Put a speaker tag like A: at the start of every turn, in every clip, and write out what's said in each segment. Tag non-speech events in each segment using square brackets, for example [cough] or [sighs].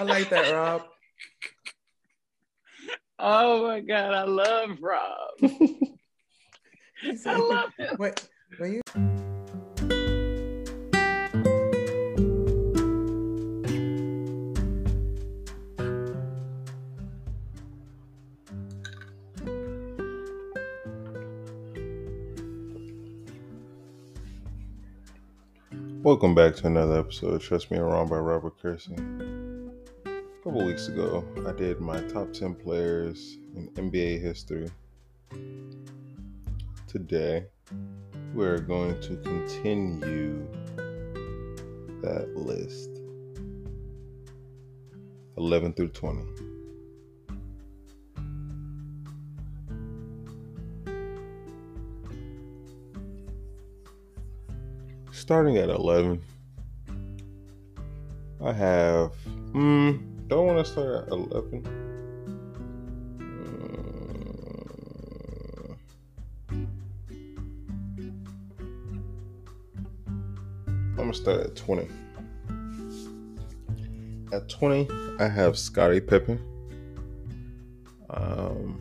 A: I like that, Rob.
B: Oh my god, I love Rob. [laughs] I love him.
A: Wait, when you
C: Welcome back to another episode of Trust Me I'm Wrong by Robert Kersee. A couple weeks ago, I did my top 10 players in NBA history. Today, we're going to continue that list 11 through 20. starting at 11, I have. Mm, don't want to start at 11. Uh, I'm going to start at 20. At 20, I have Scottie Pippen. Um,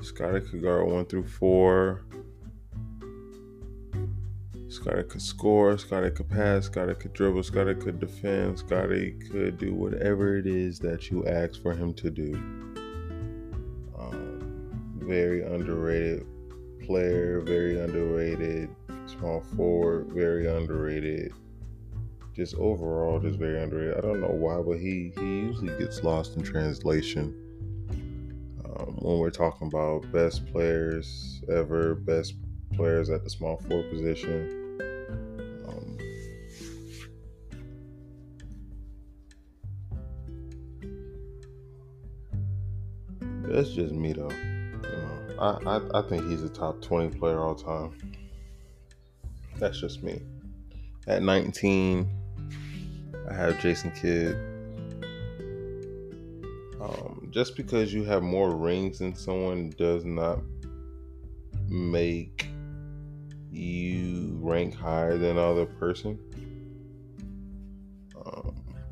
C: Scottie could guard 1 through 4. Scottie could score, Scottie could pass, Scottie could dribble, Scottie could defend, Scottie could do whatever it is that you ask for him to do. Um, very underrated player, very underrated small forward, very underrated. Just overall, just very underrated. I don't know why, but he he usually gets lost in translation. Um, when we're talking about best players ever, best players at the small forward position. That's just me though. You know, I, I I think he's a top twenty player all time. That's just me. At 19, I have Jason Kidd. Um, just because you have more rings than someone does not make you rank higher than other person.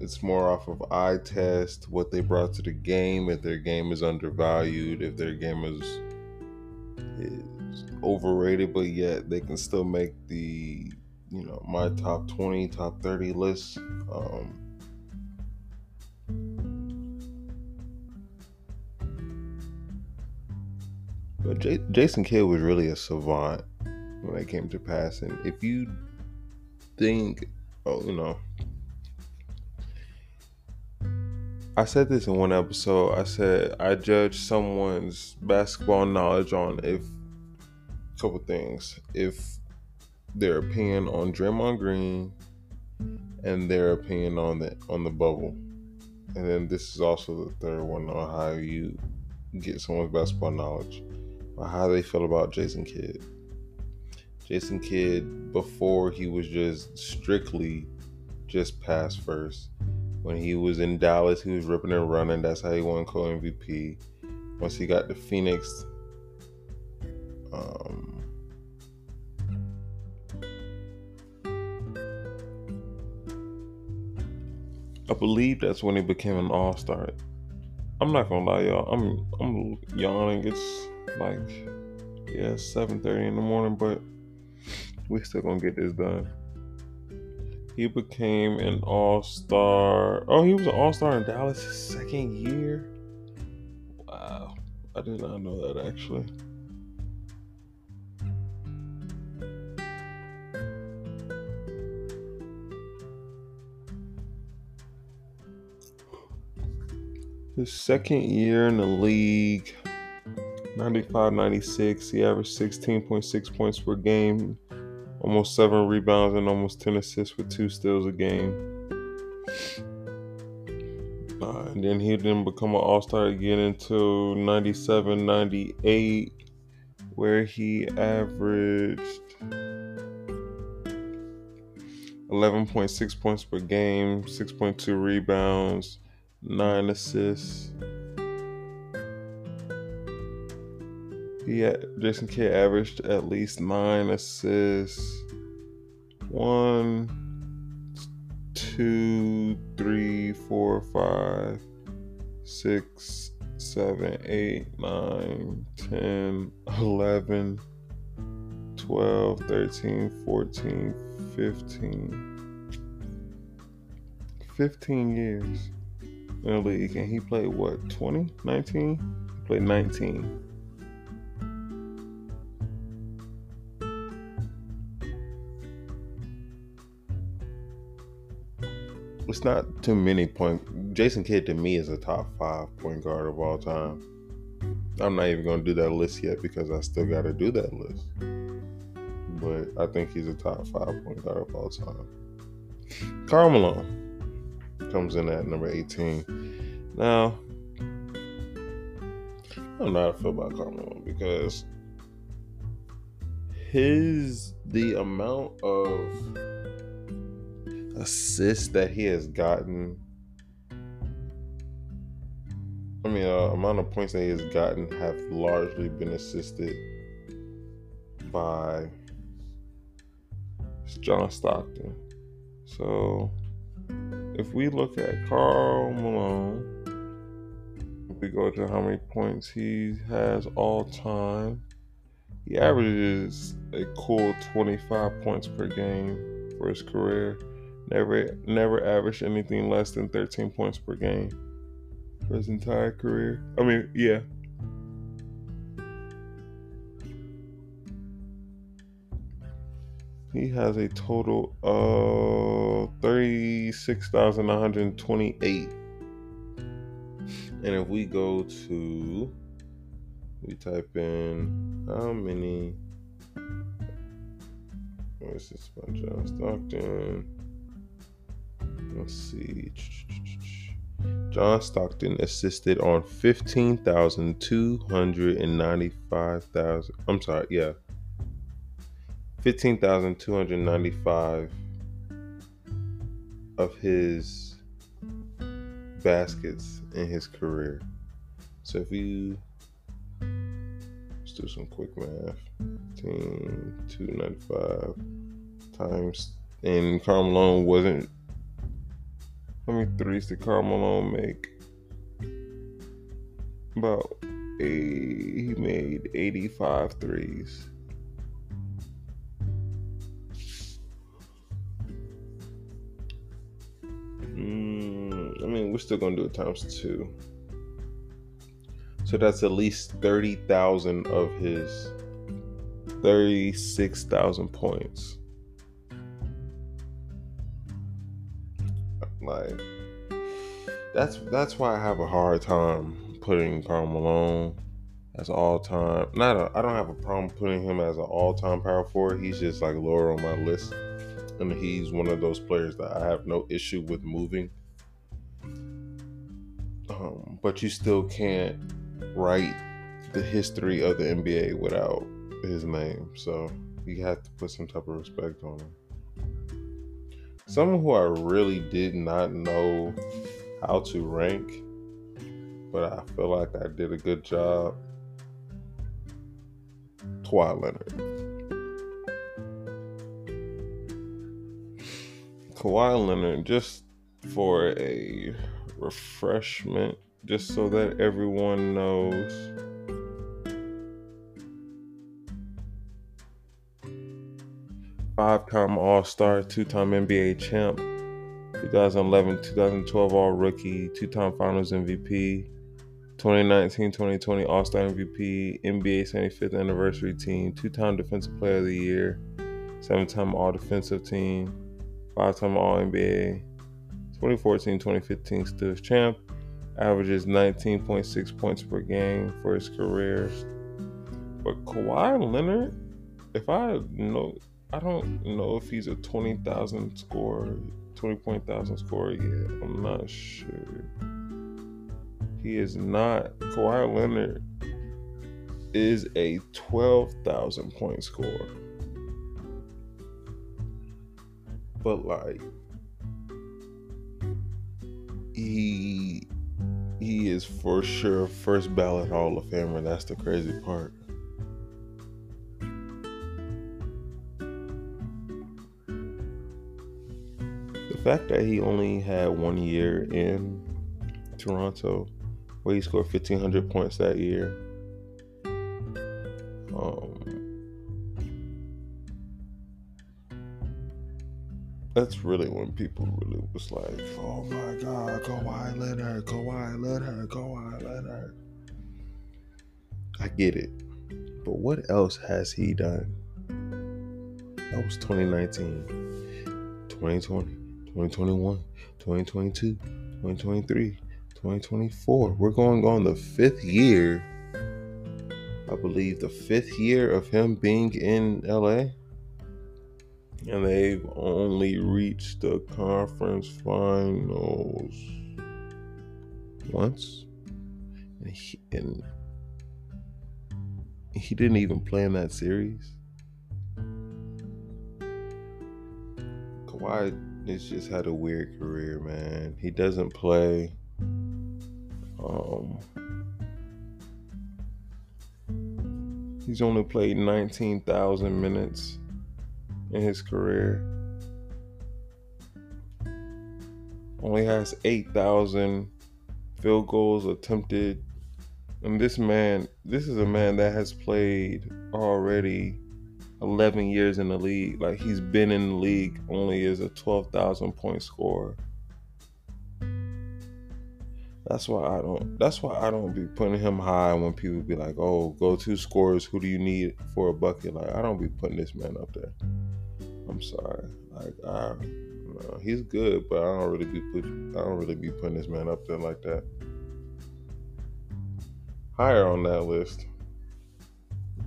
C: It's more off of eye test, what they brought to the game, if their game is undervalued, if their game is is overrated, but yet they can still make the you know my top 20 top 30 list um, but J- jason kidd was really a savant when it came to passing. If you think oh you know I said this in one episode. I said I judge someone's basketball knowledge on if a couple things. If their opinion on Draymond Green and their opinion on the on the bubble. And then this is also the third one on how you get someone's basketball knowledge. Or how they feel about Jason Kidd. Jason Kidd before he was just strictly just pass first when he was in Dallas, he was ripping and running. That's how he won co MVP. Once he got to Phoenix, um, I believe that's when he became an All Star. I'm not gonna lie, y'all. I'm I'm yawning. It's like yeah, 7:30 in the morning, but we still gonna get this done. He became an all star. Oh, he was an all star in Dallas second year. Wow. I did not know that actually. His second year in the league, 95 96, he averaged 16.6 points per game, almost seven rebounds and almost 10 assists with two steals a game. Uh, and then he didn't become an all star again until 97 98, where he averaged 11.6 points per game, 6.2 rebounds, 9 assists. He Jason Kidd averaged at least nine assists. One, two, three, four, five, six, seven, eight, nine, 10, 11, 12, 13, 14, 15. 15 years in the league. And he played what, 20? 19? He played 19. It's not too many point. Jason Kidd to me is a top five point guard of all time. I'm not even gonna do that list yet because I still got to do that list. But I think he's a top five point guard of all time. Karl Malone comes in at number 18. Now, I don't know how to feel about Karl Malone because his the amount of assists that he has gotten. I mean, uh, amount of points that he has gotten have largely been assisted by John Stockton. So, if we look at Karl Malone, if we go to how many points he has all time, he averages a cool 25 points per game for his career. Never never averaged anything less than 13 points per game for his entire career. I mean, yeah. He has a total of 36,128. And if we go to, we type in how many, where's this one, John Stockton? Let's see. John Stockton assisted on 15,295,000. I'm sorry, yeah. 15,295 of his baskets in his career. So if you let's do some quick math. 15,295 times and Karl Malone wasn't how many threes did Karl Malone make? About a, he made 85 threes. Mm, I mean, we're still gonna do it times two. So that's at least 30,000 of his 36,000 points. Like that's that's why I have a hard time putting Karl Malone as all time. Not a, I don't have a problem putting him as an all time power forward. He's just like lower on my list, and he's one of those players that I have no issue with moving. Um, but you still can't write the history of the NBA without his name. So you have to put some type of respect on him someone mm. who I really did not know how to rank, but I feel like I did a good job. Kawhi Leonard. Kawhi Leonard, just for a refreshment, just so that everyone knows five time All Star, two time NBA champ, 2011 2012 All Rookie, two time Finals MVP, 2019 2020 All Star MVP, NBA 75th Anniversary Team, two time Defensive Player of the Year, seven time All Defensive Team, five time All NBA, 2014 2015 steals champ, averages 19.6 points per game for his career. But Kawhi Leonard, if I know I don't know if he's a 20,000 score, 20 point thousand scorer yet. I'm not sure. He is not. Kawhi Leonard is a 12,000 point scorer. But like he he is for sure first ballot Hall of Famer. That's the crazy part. Fact that he only had one year in Toronto where he scored 1,500 points that year. Um, that's really when people really was like, "Oh my God, Kawhi Leonard, Kawhi Leonard, Kawhi Leonard." I get it, but what else has he done? That was 2019, 2020, 2021, 2022, 2023, 2024. We're going on the fifth year. I believe the fifth year of him being in LA and they've only reached the conference finals once. And he, and he didn't even play in that series. Kawhi has just had a weird career, man. He doesn't play. Um, he's only played 19,000 minutes in his career. Only has 8,000 field goals attempted. And this man, this is a man that has played already 11 years in the league. Like he's been in the league only as a 12,000 point scorer. That's why I don't. That's why I don't be putting him high when people be like, "Oh, go to scores. Who do you need for a bucket?" Like I don't be putting this man up there. I'm sorry. Like I, no, he's good, but I don't really be put, I don't really be putting this man up there like that. Higher on that list,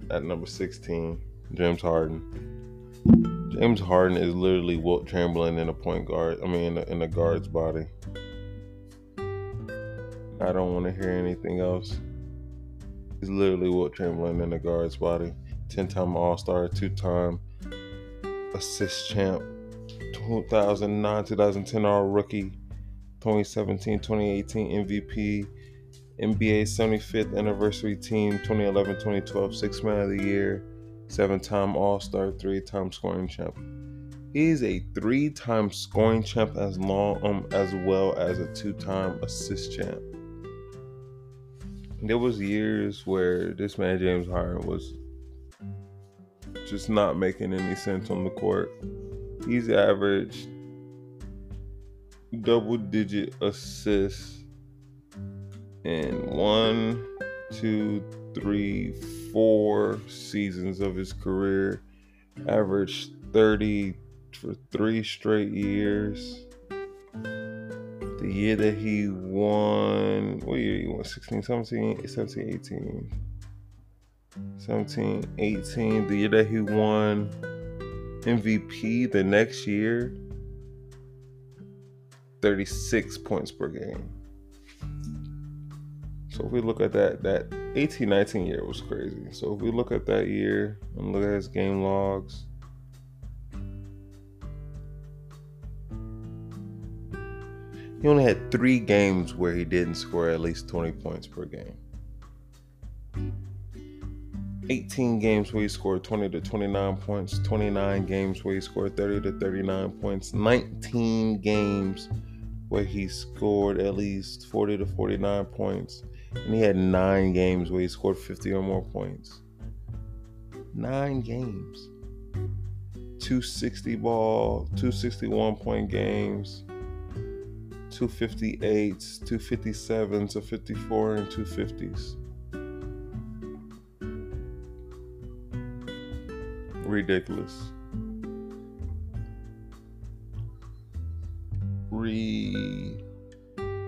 C: at number 16, James Harden. James Harden is literally Wilt Chamberlain in a point guard. I mean, in a, in a guard's body. I don't want to hear anything else. He's literally Wilt Chamberlain in a guard's body. 10 time All Star, two time assist champ, 2009 2010 All Rookie, 2017 2018 MVP, NBA 75th Anniversary Team, 2011 2012 Six Man of the Year, seven time All Star, three time scoring champ. He's a three time scoring champ as long um, as well as a two time assist champ. There was years where this man James Harden was just not making any sense on the court. He's averaged double digit assists in one, two, three, four seasons of his career. Averaged 30 for three straight years. The year that he won, what year he won? 16, 17, 17, 18. 17, 18, the year that he won MVP the next year, 36 points per game. So if we look at that, that 18, 19 year was crazy. So if we look at that year and look at his game logs, he only had three games where he didn't score at least 20 points per game. 18 games where he scored 20 to 29 points, 29 games where he scored 30 to 39 points, 19 games where he scored at least 40 to 49 points, and he had nine games where he scored 50 or more points. Nine games. 260 ball, 261 point games, 258s, 257s, a 54, and 250s. ridiculous.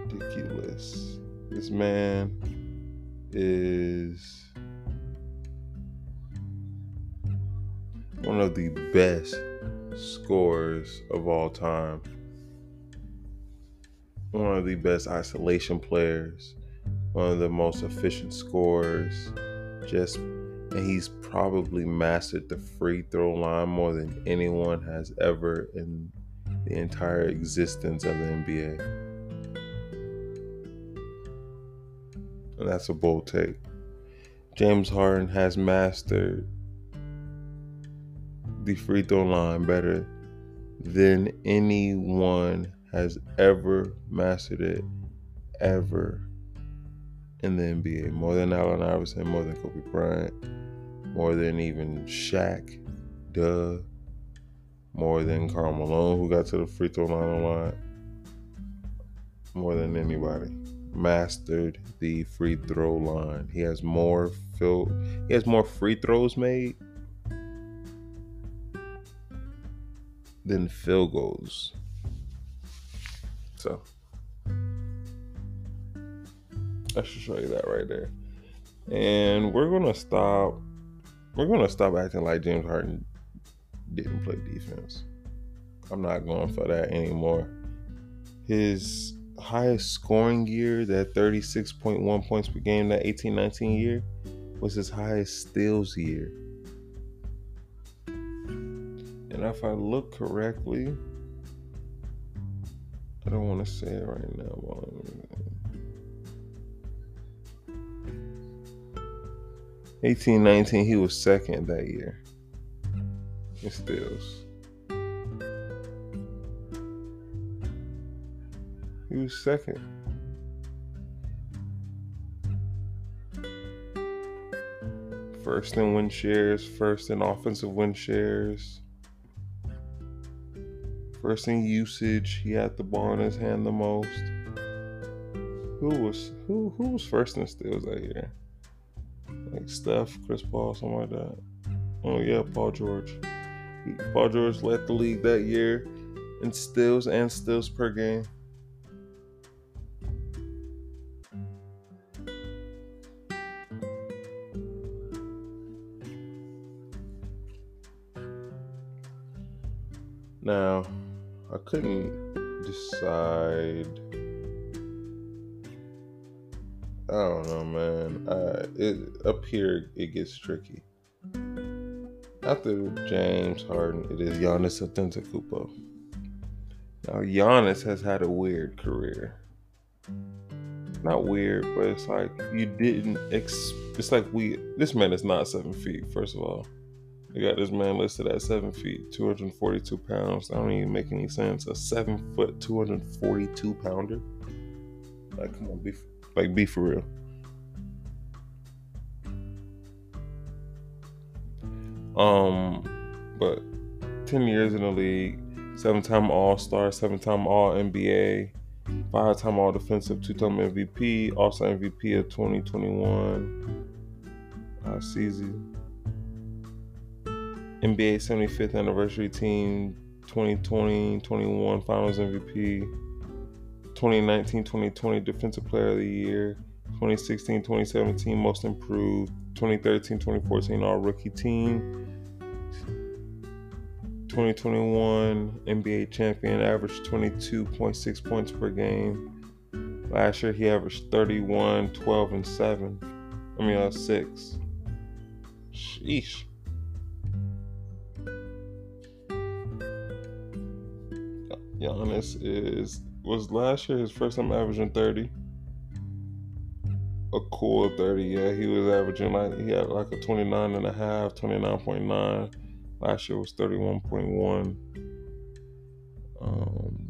C: Ridiculous. This man is one of the best scorers of all time. One of the best isolation players, one of the most efficient scorers. Just and he's probably mastered the free throw line more than anyone has ever in the entire existence of the NBA. And that's a bold take. James Harden has mastered the free throw line better than anyone has ever mastered it ever in the NBA. More than Allen Iverson, more than Kobe Bryant, more than even Shaq, duh, more than Karl Malone, who got to the free throw line a lot, more than anybody. Mastered the free throw line. He has more fill. He has more free throws made than field goals. So I should show you that right there. And we're gonna stop. We're gonna stop acting like James Harden didn't play defense. I'm not going for that anymore. His highest scoring year, that 36.1 points per game, that 18 19 year, was his highest steals year. And if I look correctly, I don't want to say it right now. 18 19, he was second that year steals. He was second. First in win shares, first in offensive win shares, first in usage. He had the ball in his hand the most. Who was who who was first in steals that year? Like Steph, Chris Paul, something like that. Oh yeah, Paul George. Paul George led the league that year in steals and steals per game. Now, I couldn't decide. I don't know, man. It up here it gets tricky. After James Harden, it is Giannis Antetokounmpo. Now, Giannis has had a weird career. Not weird, but it's like you didn't. Ex- it's like we. This man is not seven feet. First of all, they got this man listed at seven feet, 242 pounds. That don't even make any sense. A seven foot, 242 pounder. Like, come on, be like be for real. Um, but 10 years in the league, seven time All Star, seven time All NBA, five time All Defensive, two time MVP, also MVP of 2021 uh. NBA 75th anniversary team 2020 21 finals MVP 2019 2020 defensive player of the year 2016 2017 most improved 2013 2014 all rookie team. 2021 NBA champion averaged 22.6 points per game. Last year he averaged 31 12 and 7 I mean uh, 6 sheesh. Giannis is was last year his first time averaging 30. A cool 30, yeah. He was averaging like he had like a 29 and a half, 29.9. Last year was 31.1. Um,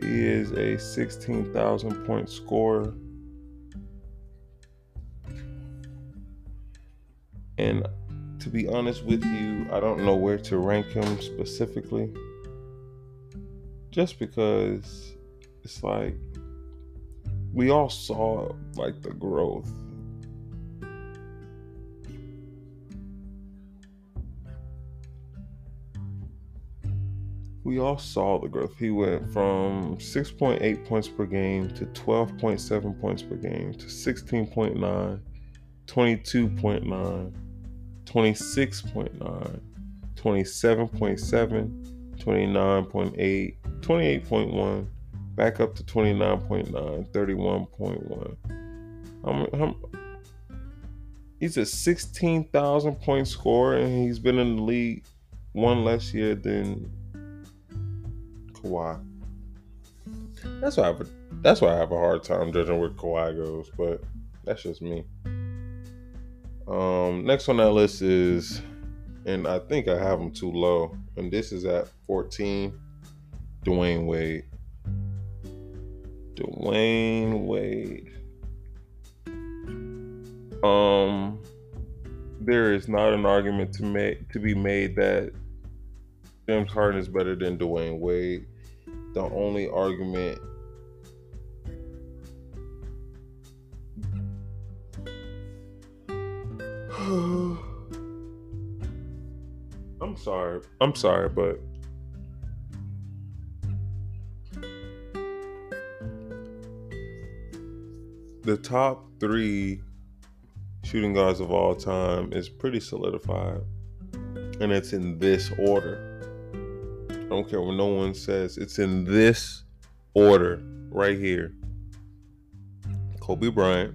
C: he is a 16,000 point scorer. And to be honest with you, I don't know where to rank him specifically just because it's like we all saw like the growth we all saw the growth. He went from 6.8 points per game to 12.7 points per game to 16.9, 22.9, 26.9, 27.7, 29.8, 28.1, back up to 29.9, 31.1. I'm, I'm, he's a 16,000 point scorer, and he's been in the league one less year than Kawhi. That's why I have a, that's why I have a hard time judging where Kawhi goes, but that's just me. Um, next on that list is, and I think I have him too low And this is at 14. Dwyane Wade. Dwyane Wade. Um there is not an argument to make to be made that James Harden is better than Dwyane Wade. The only argument [sighs] I'm sorry. I'm sorry, but the top three shooting guards of all time is pretty solidified. And it's in this order. I don't care what no one says. It's in this order right here. Kobe Bryant,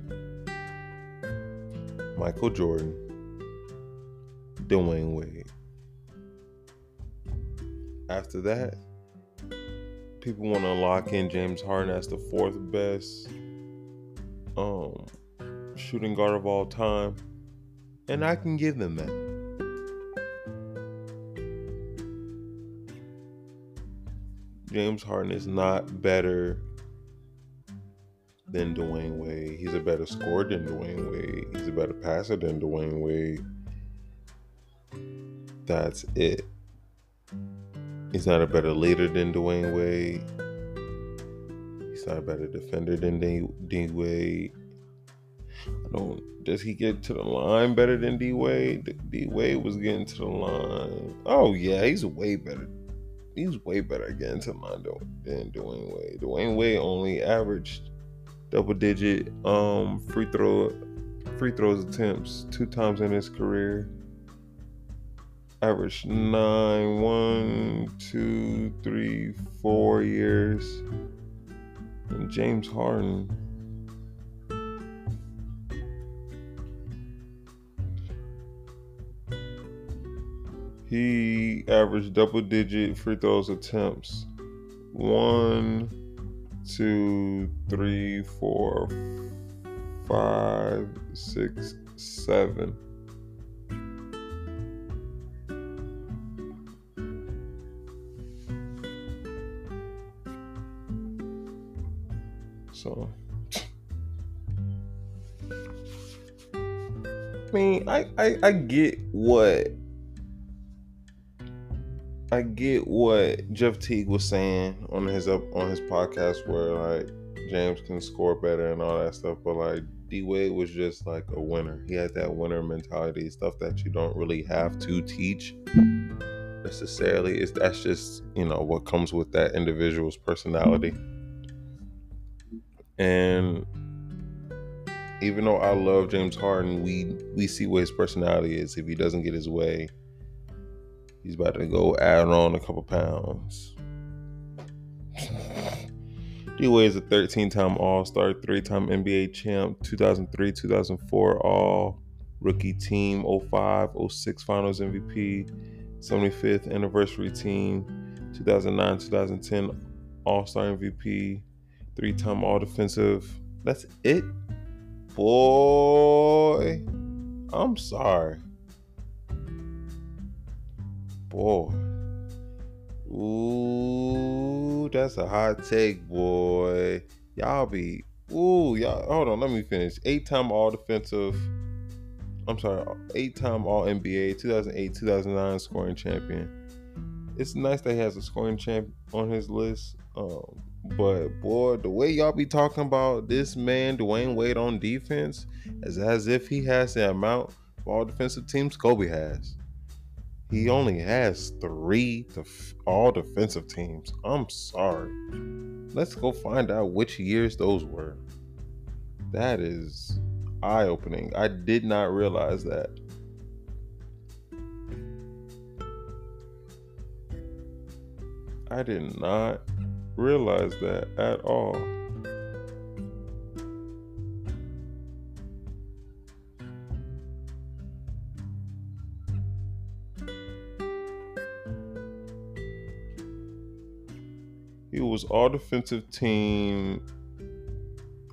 C: Michael Jordan, Dwyane Wade. After that, people want to lock in James Harden as the fourth best um, shooting guard of all time, and I can give them that. James Harden is not better than Dwyane Wade. He's a better scorer than Dwyane Wade. He's a better passer than Dwyane Wade. That's it. He's not a better leader than Dwyane Wade. Not a better defender than D, Wade. I don't. Does he get to the line better than D Wade? D Wade was getting to the line. Oh yeah, he's way better. He's way better getting to the line than Dwyane Wade. Dwyane Wade only averaged double digit um free throw free throws attempts two times in his career. Averaged nine, one, two, three, four years. And James Harden. He averaged double digit free throws attempts. One, two, three, four, five, six, seven. I, I, get what I get what Jeff Teague was saying on his up on his podcast where like James can score better and all that stuff, but like D Wade was just like a winner. He had that winner mentality, stuff that you don't really have to teach necessarily. Is that's just you know what comes with that individual's personality. And even though I love James Harden, we we see what his personality is. If he doesn't get his way, he's about to go add on a couple pounds. [laughs] Wade is a 13 time All Star, three time NBA champ, 2003 2004 All Rookie Team, 05 06 Finals MVP, 75th Anniversary Team, 2009 2010 All Star MVP, three time All Defensive. That's it? Boy, I'm sorry. Boy. Ooh, that's a hot take, boy. Y'all be ooh, y'all hold on, let me finish. Eight time all defensive. I'm sorry, eight time all NBA, 2008, 2009 scoring champion. It's nice that he has a scoring champ on his list. Um, but boy, the way y'all be talking about this man, Dwyane Wade on defense, is as if he has the amount of all defensive teams Kobe has. He only has three def- all defensive teams. I'm sorry. Let's go find out which years those were. That is eye opening. I did not realize that. I did not realize that at all. He was all defensive team,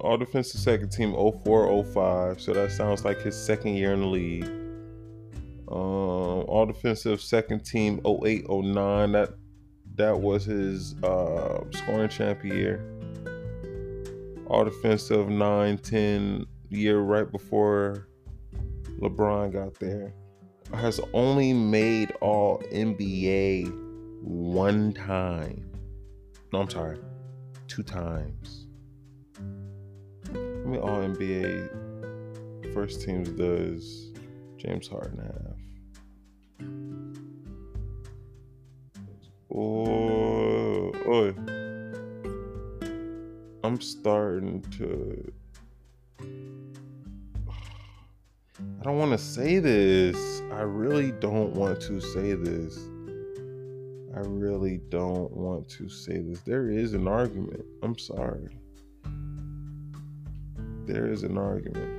C: all defensive second team 04 05. So that sounds like his second year in the league. Um, all defensive second team 08 09. That that was his uh, scoring champ year. All defensive 9 10 year right before LeBron got there. Has only made all NBA one time. No, I'm sorry, two times. I mean, all NBA first teams does James Harden have? Oh. I'm starting to. I don't want to say this. I really don't want to say this. I really don't want to say this. There is an argument. I'm sorry. There is an argument.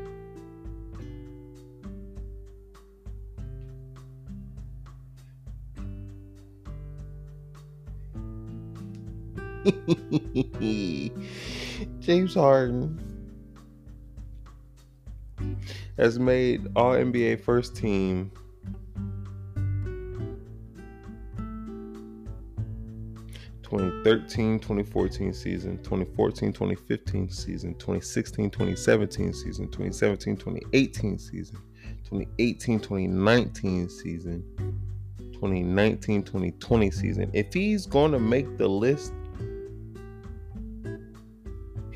C: [laughs] James Harden has made all NBA first team Twenty thirteen, twenty fourteen season, 2014, 2015 season, 2016, 2017 season, 2017, 2018 season, 2018, 2019 season, 2019, 2020 season. If he's going to make the list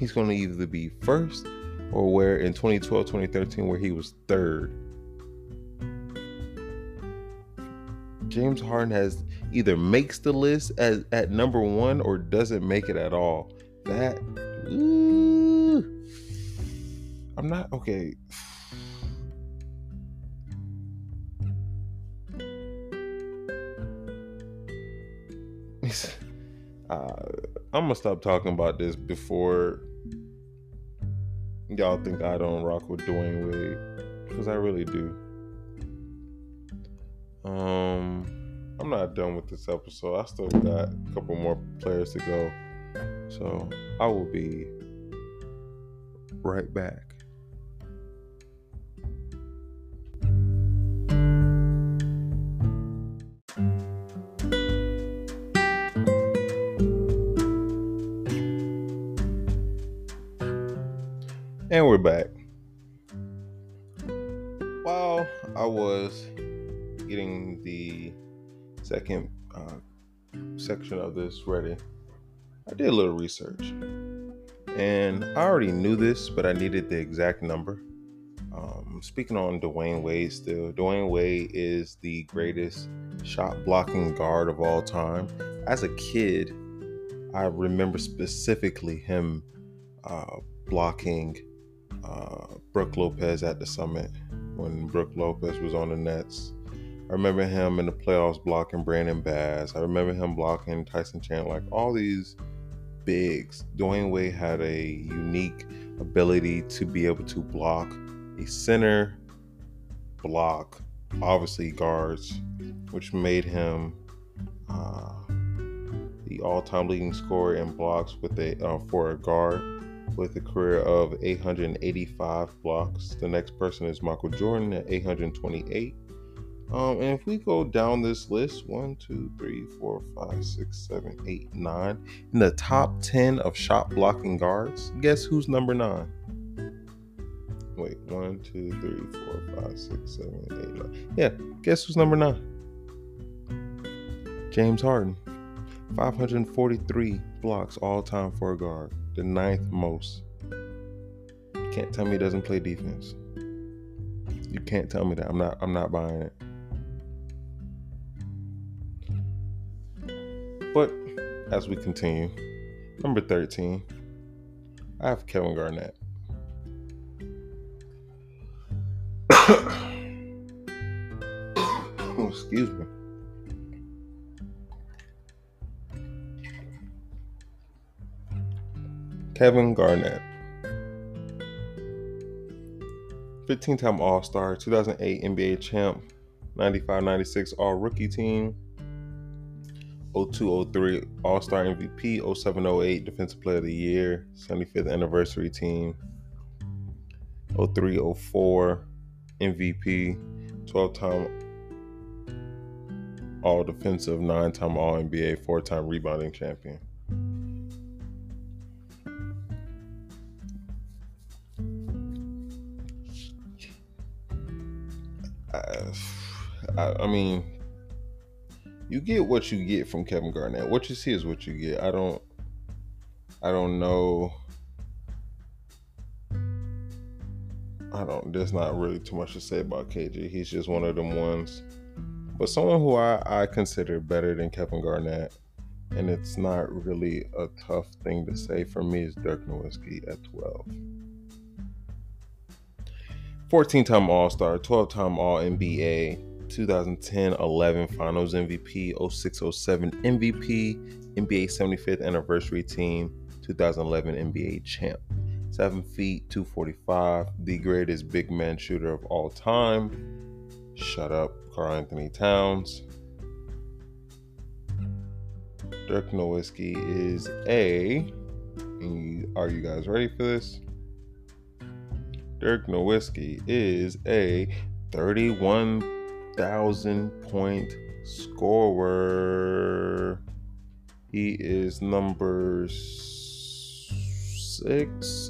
C: he's going to either be first or where in 2012, 2013, where he was third. James Harden has either makes the list as at number one or doesn't make it at all. That ooh, I'm not okay. [sighs] uh, I'm gonna stop talking about this before y'all think I don't rock with Dwyane Wade because I really do. Um, I'm not done with this episode. I still got a couple more players to go, so I will be right back. And we're back. While I was getting the second uh, section of this ready, I did a little research. And I already knew this, but I needed the exact number. Um, speaking on Dwyane Wade still, Dwyane Wade is the greatest shot blocking guard of all time. As a kid, I remember specifically him uh, blocking uh, Brook Lopez at the summit when Brook Lopez was on the Nets. I remember him in the playoffs blocking Brandon Bass. I remember him blocking Tyson Chandler. Like all these bigs, Dwyane Wade had a unique ability to be able to block a center, block, obviously guards, which made him uh, the all-time leading scorer in blocks with a uh, for a guard with a career of 885 blocks. The next person is Michael Jordan at 828. Um, and if we go down this list, one, two, three, four, five, six, seven, eight, nine, in the top 10 of shot blocking guards, guess who's number nine? Wait, one, two, three, four, five, six, seven, eight, nine. Yeah, guess who's number nine? James Harden. 543 blocks all time for a guard the ninth most. You can't tell me he doesn't play defense. You can't tell me that. I'm not I'm not buying it. But as we continue, number 13, I have Kevin Garnett. [coughs] excuse me. Kevin Garnett. 15 time All Star, 2008 NBA champ, 95 96 All Rookie team, 02 03 All Star MVP, 07 08 Defensive Player of the Year, 75th Anniversary team, 03 04 MVP, 12 time All Defensive, nine time All NBA, four time rebounding champion. I, I mean, you get what you get from Kevin Garnett. What you see is what you get. I don't, I don't know. I don't. There's not really too much to say about KG. He's just one of them ones. But someone who I, I consider better than Kevin Garnett, and it's not really a tough thing to say for me, is Dirk Nowitzki at 12. 14 time All Star, 12 time All NBA, 2010 11 Finals MVP, 06 07 MVP, NBA 75th Anniversary Team, 2011 NBA Champ. 7 feet, 245, the greatest big man shooter of all time. Shut up, Karl-Anthony Towns. Dirk Nowitzki is a. Are you guys ready for this? Dirk Nowitzki is a 31,000 point scorer. He is number six.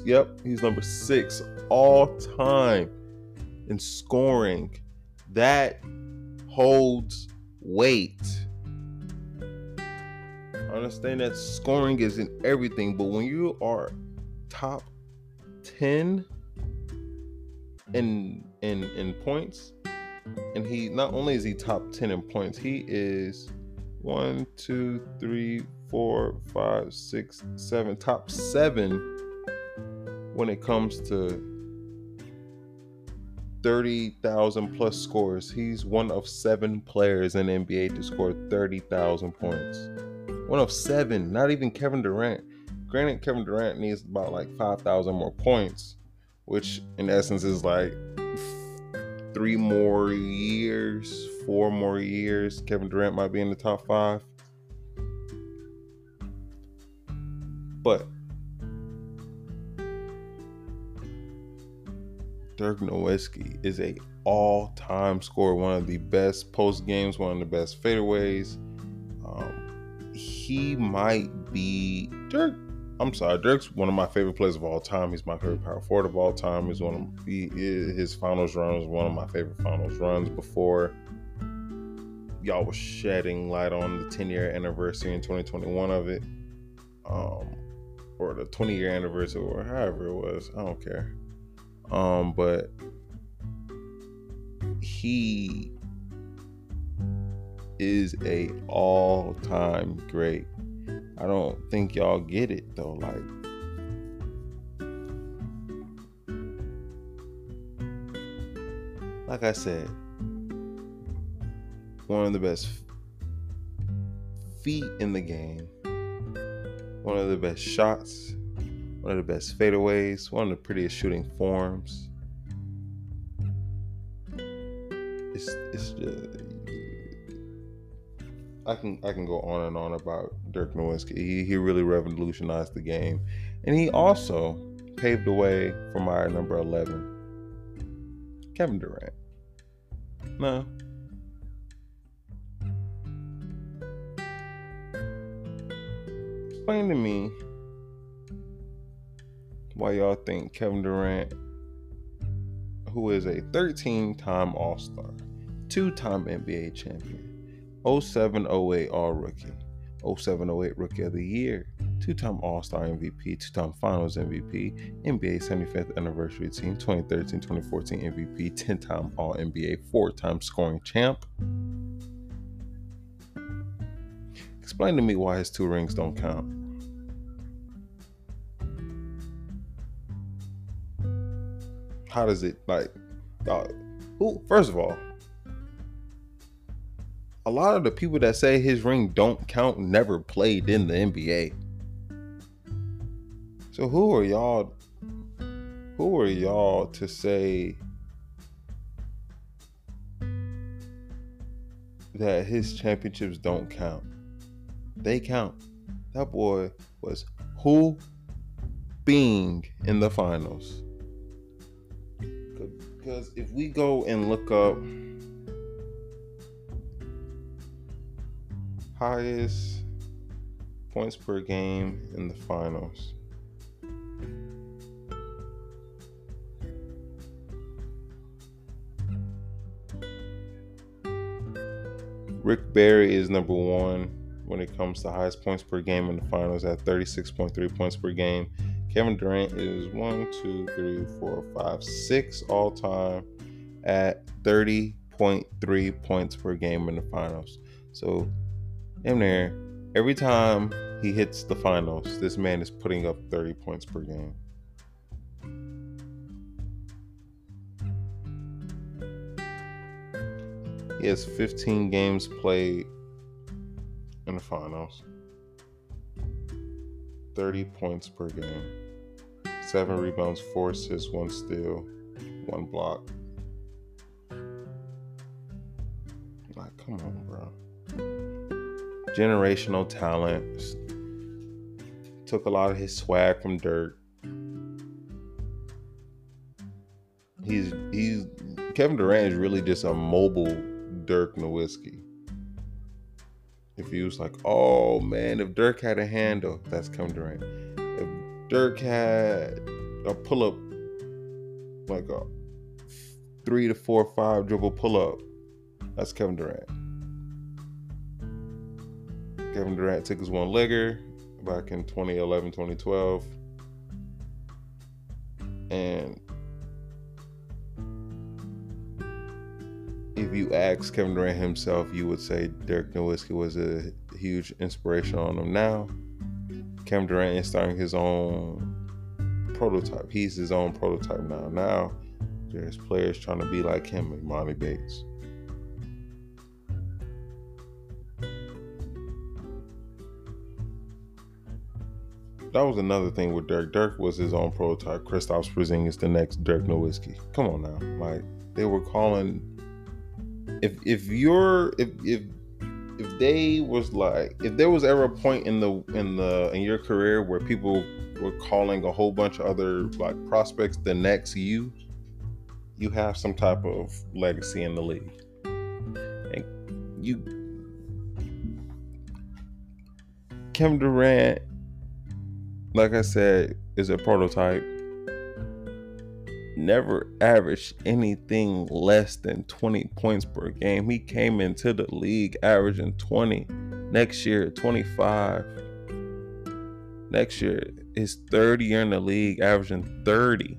C: Yep, he's number six all time in scoring. That holds weight. I understand that scoring isn't everything, but when you are top 10 in in in points, and he not only is he top ten in points, he is one, two, three, four, five, six, seven, top seven when it comes to 30,000 plus scores. He's one of seven players in NBA to score 30,000 points. One of seven, not even Kevin Durant. Granted, Kevin Durant needs about like 5,000 more points, which in essence is like three more years, four more years. Kevin Durant might be in the top five. But Dirk Nowitzki is a all-time scorer, one of the best post games, one of the best fadeaways. Um, he might be Dirk I'm sorry, Dirk's one of my favorite players of all time. He's my favorite power forward of all time. He's one of he, his finals run was one of my favorite finals runs before y'all was shedding light on the 10 year anniversary in 2021 of it, um, or the 20 year anniversary, or however it was. I don't care. Um, but he is a all time great I don't think y'all get it though. Like, like I said, one of the best feet in the game, one of the best shots, one of the best fadeaways, one of the prettiest shooting forms. It's it's just I can I can go on and on about Dirk Nowitzki. He, he really revolutionized the game, and he also paved the way for my number eleven, Kevin Durant. No. Explain to me why y'all think Kevin Durant, who is a 13 time All Star, two time NBA champion, 0708 All Rookie, 0708 Rookie of the Year, two time All Star MVP, two time Finals MVP, NBA 75th Anniversary Team, 2013 2014 MVP, 10 time All NBA, four time scoring champ. Explain to me why his two rings don't count. How does it like? Uh, who? First of all, a lot of the people that say his ring don't count never played in the NBA. So who are y'all who are y'all to say that his championships don't count? They count. That boy was who being in the finals. Because if we go and look up highest points per game in the finals. Rick Barry is number one when it comes to highest points per game in the finals at 36.3 points per game. Kevin Durant is one, two, three, four, five, six all time at 30.3 points per game in the finals. So, in there, every time he hits the finals, this man is putting up 30 points per game. He has 15 games played in the finals. 30 points per game. 7 rebounds, 4 assists, 1 steal, 1 block. Like, come on, bro. Generational talent. Took a lot of his swag from Dirk. He's he's Kevin Durant is really just a mobile Dirk Nowitzki. If he was like, oh man, if Dirk had a handle, that's Kevin Durant. If Dirk had a pull up, like a three to four, five dribble pull up, that's Kevin Durant. Kevin Durant took his one legger back in 2011, 2012. And if you ask Kevin Durant himself, you would say Dirk Nowitzki was a huge inspiration on him. Now, Kevin Durant is starting his own prototype. He's his own prototype now. Now, there's players trying to be like him, like Monty Bates. That was another thing with Dirk. Dirk was his own prototype. Kristaps Porzingis, the next Dirk Nowitzki. Come on now, like they were calling if if you're if if if they was like if there was ever a point in the in the in your career where people were calling a whole bunch of other like prospects the next you you have some type of legacy in the league and you Kevin Durant like I said is a prototype never averaged anything less than 20 points per game. He came into the league averaging 20. Next year, 25. Next year, his third year in the league, averaging 30.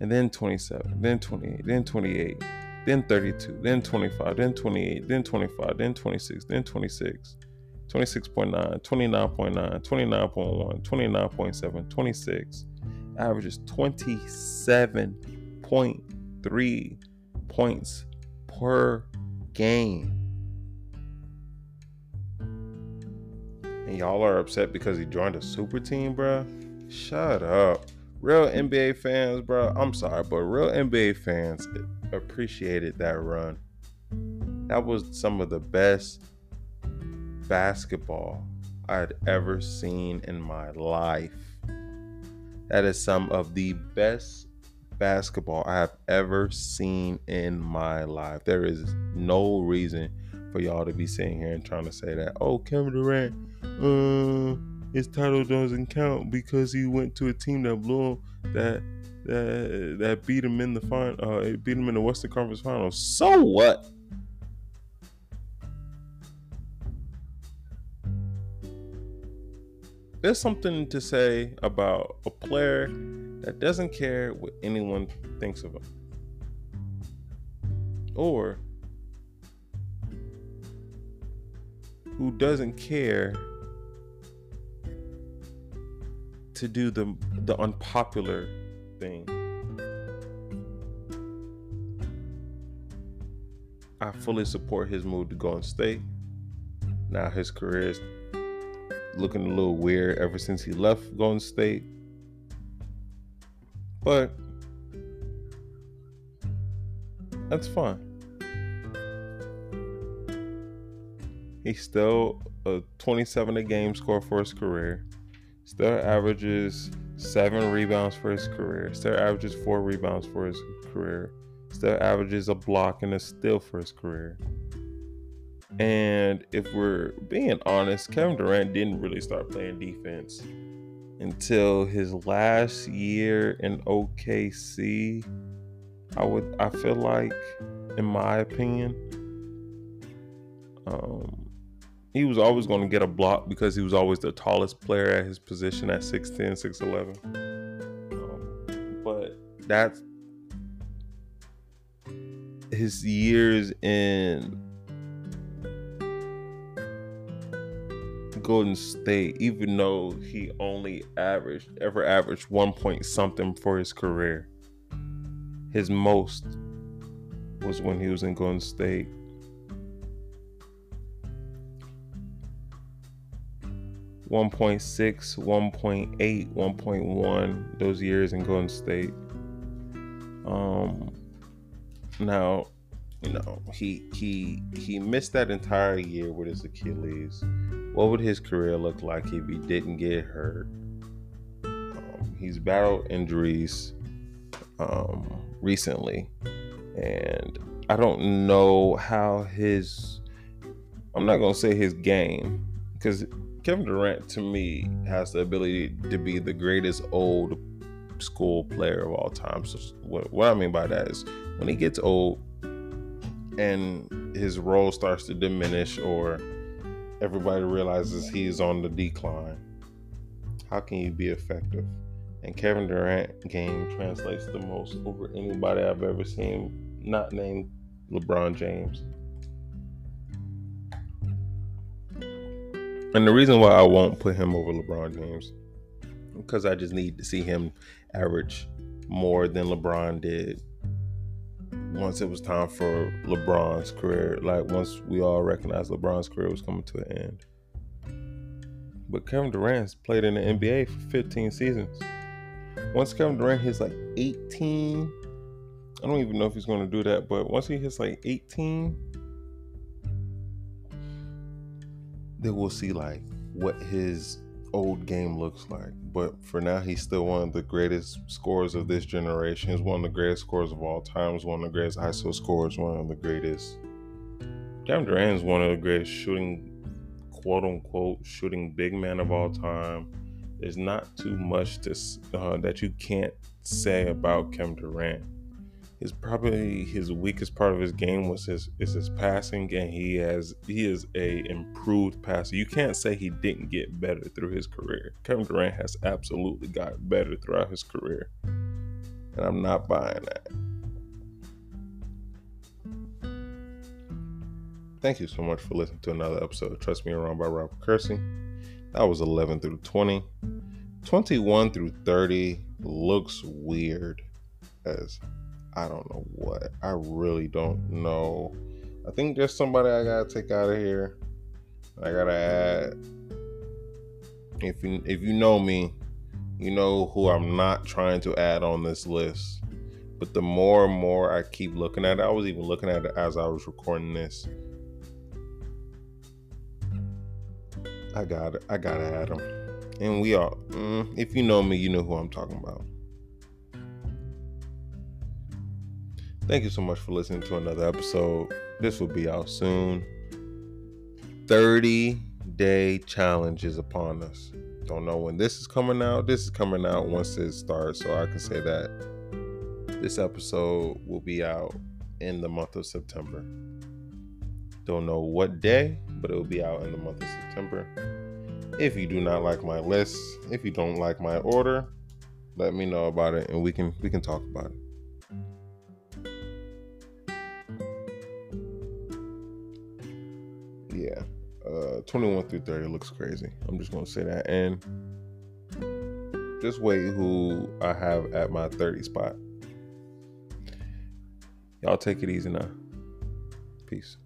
C: And then 27, then 28, then 28, then 32, then 25, then 28, then 25, then 26, then 26. 26.9, 29.9, 29.1, 29.7, 26 averages 27.3 points per game. And y'all are upset because he joined a super team, bro? Shut up. Real NBA fans, bro, I'm sorry, but real NBA fans appreciated that run. That was some of the best basketball I'd ever seen in my life. That is some of the best basketball I have ever seen in my life. There is no reason for y'all to be sitting here and trying to say that, oh, Kevin Durant, uh, his title doesn't count because he went to a team that blew him, that that that beat him in the final, uh, beat him in the Western Conference Finals. So what? There's something to say about a player that doesn't care what anyone thinks of him. Or who doesn't care to do the the unpopular thing. I fully support his move to Golden State. Now his career is looking a little weird ever since he left Golden State. But that's fine. He's still a 27 a game score for his career. Still averages seven rebounds for his career. Still averages four rebounds for his career. Still averages a block and a steal for his career. And if we're being honest, Kevin Durant didn't really start playing defense until his last year in OKC. I would I feel like in my opinion um, he was always going to get a block because he was always the tallest player at his position at 6'10, 6'11. Um, but that's his years in Golden State, even though he only averaged ever averaged one point something for his career, his most was when he was in Golden State. One point six, one point eight, one point one. those years in Golden State. Um now, you know, he he he missed that entire year with his Achilles what would his career look like if he didn't get hurt? Um, he's battled injuries um, recently, and I don't know how his. I'm not gonna say his game because Kevin Durant to me has the ability to be the greatest old school player of all time. So what, what I mean by that is when he gets old and his role starts to diminish or everybody realizes he's on the decline. How can you be effective? And Kevin Durant game translates the most over anybody I've ever seen, not named LeBron James. And the reason why I won't put him over LeBron James, because I just need to see him average more than LeBron did once it was time for LeBron's career, like once we all recognized LeBron's career was coming to an end. But Kevin Durant's played in the NBA for 15 seasons. Once Kevin Durant hits like 18, I don't even know if he's going to do that, but once he hits like 18, then we'll see like what his old game looks like. But for now, he's still one of the greatest scorers of this generation. He's one of the greatest scorers of all time. He's one of the greatest ISO scorers. One of the greatest. Kevin Durant is one of the greatest shooting, quote unquote, shooting big man of all time. There's not too much to, uh, that you can't say about Kevin Durant his probably his weakest part of his game was his is his passing and he has he is a improved passer. You can't say he didn't get better through his career. Kevin Durant has absolutely got better throughout his career. And I'm not buying that. Thank you so much for listening to another episode of Trust Me Around by Robert Kersee. That was 11 through 20. 21 through 30 looks weird as I don't know what. I really don't know. I think there's somebody I gotta take out of here. I gotta add. If you if you know me, you know who I'm not trying to add on this list. But the more and more I keep looking at it, I was even looking at it as I was recording this. I got it. I gotta add him. And we all, mm, if you know me, you know who I'm talking about. Thank you so much for listening to another episode. This will be out soon. 30 day challenge is upon us. Don't know when this is coming out. This is coming out once it starts, so I can say that this episode will be out in the month of September. Don't know what day, but it will be out in the month of September. If you do not like my list, if you don't like my order, let me know about it and we can we can talk about it. Yeah, uh, 21 through 30 looks crazy. I'm just gonna say that, and just wait who I have at my 30 spot. Y'all take it easy now. Peace.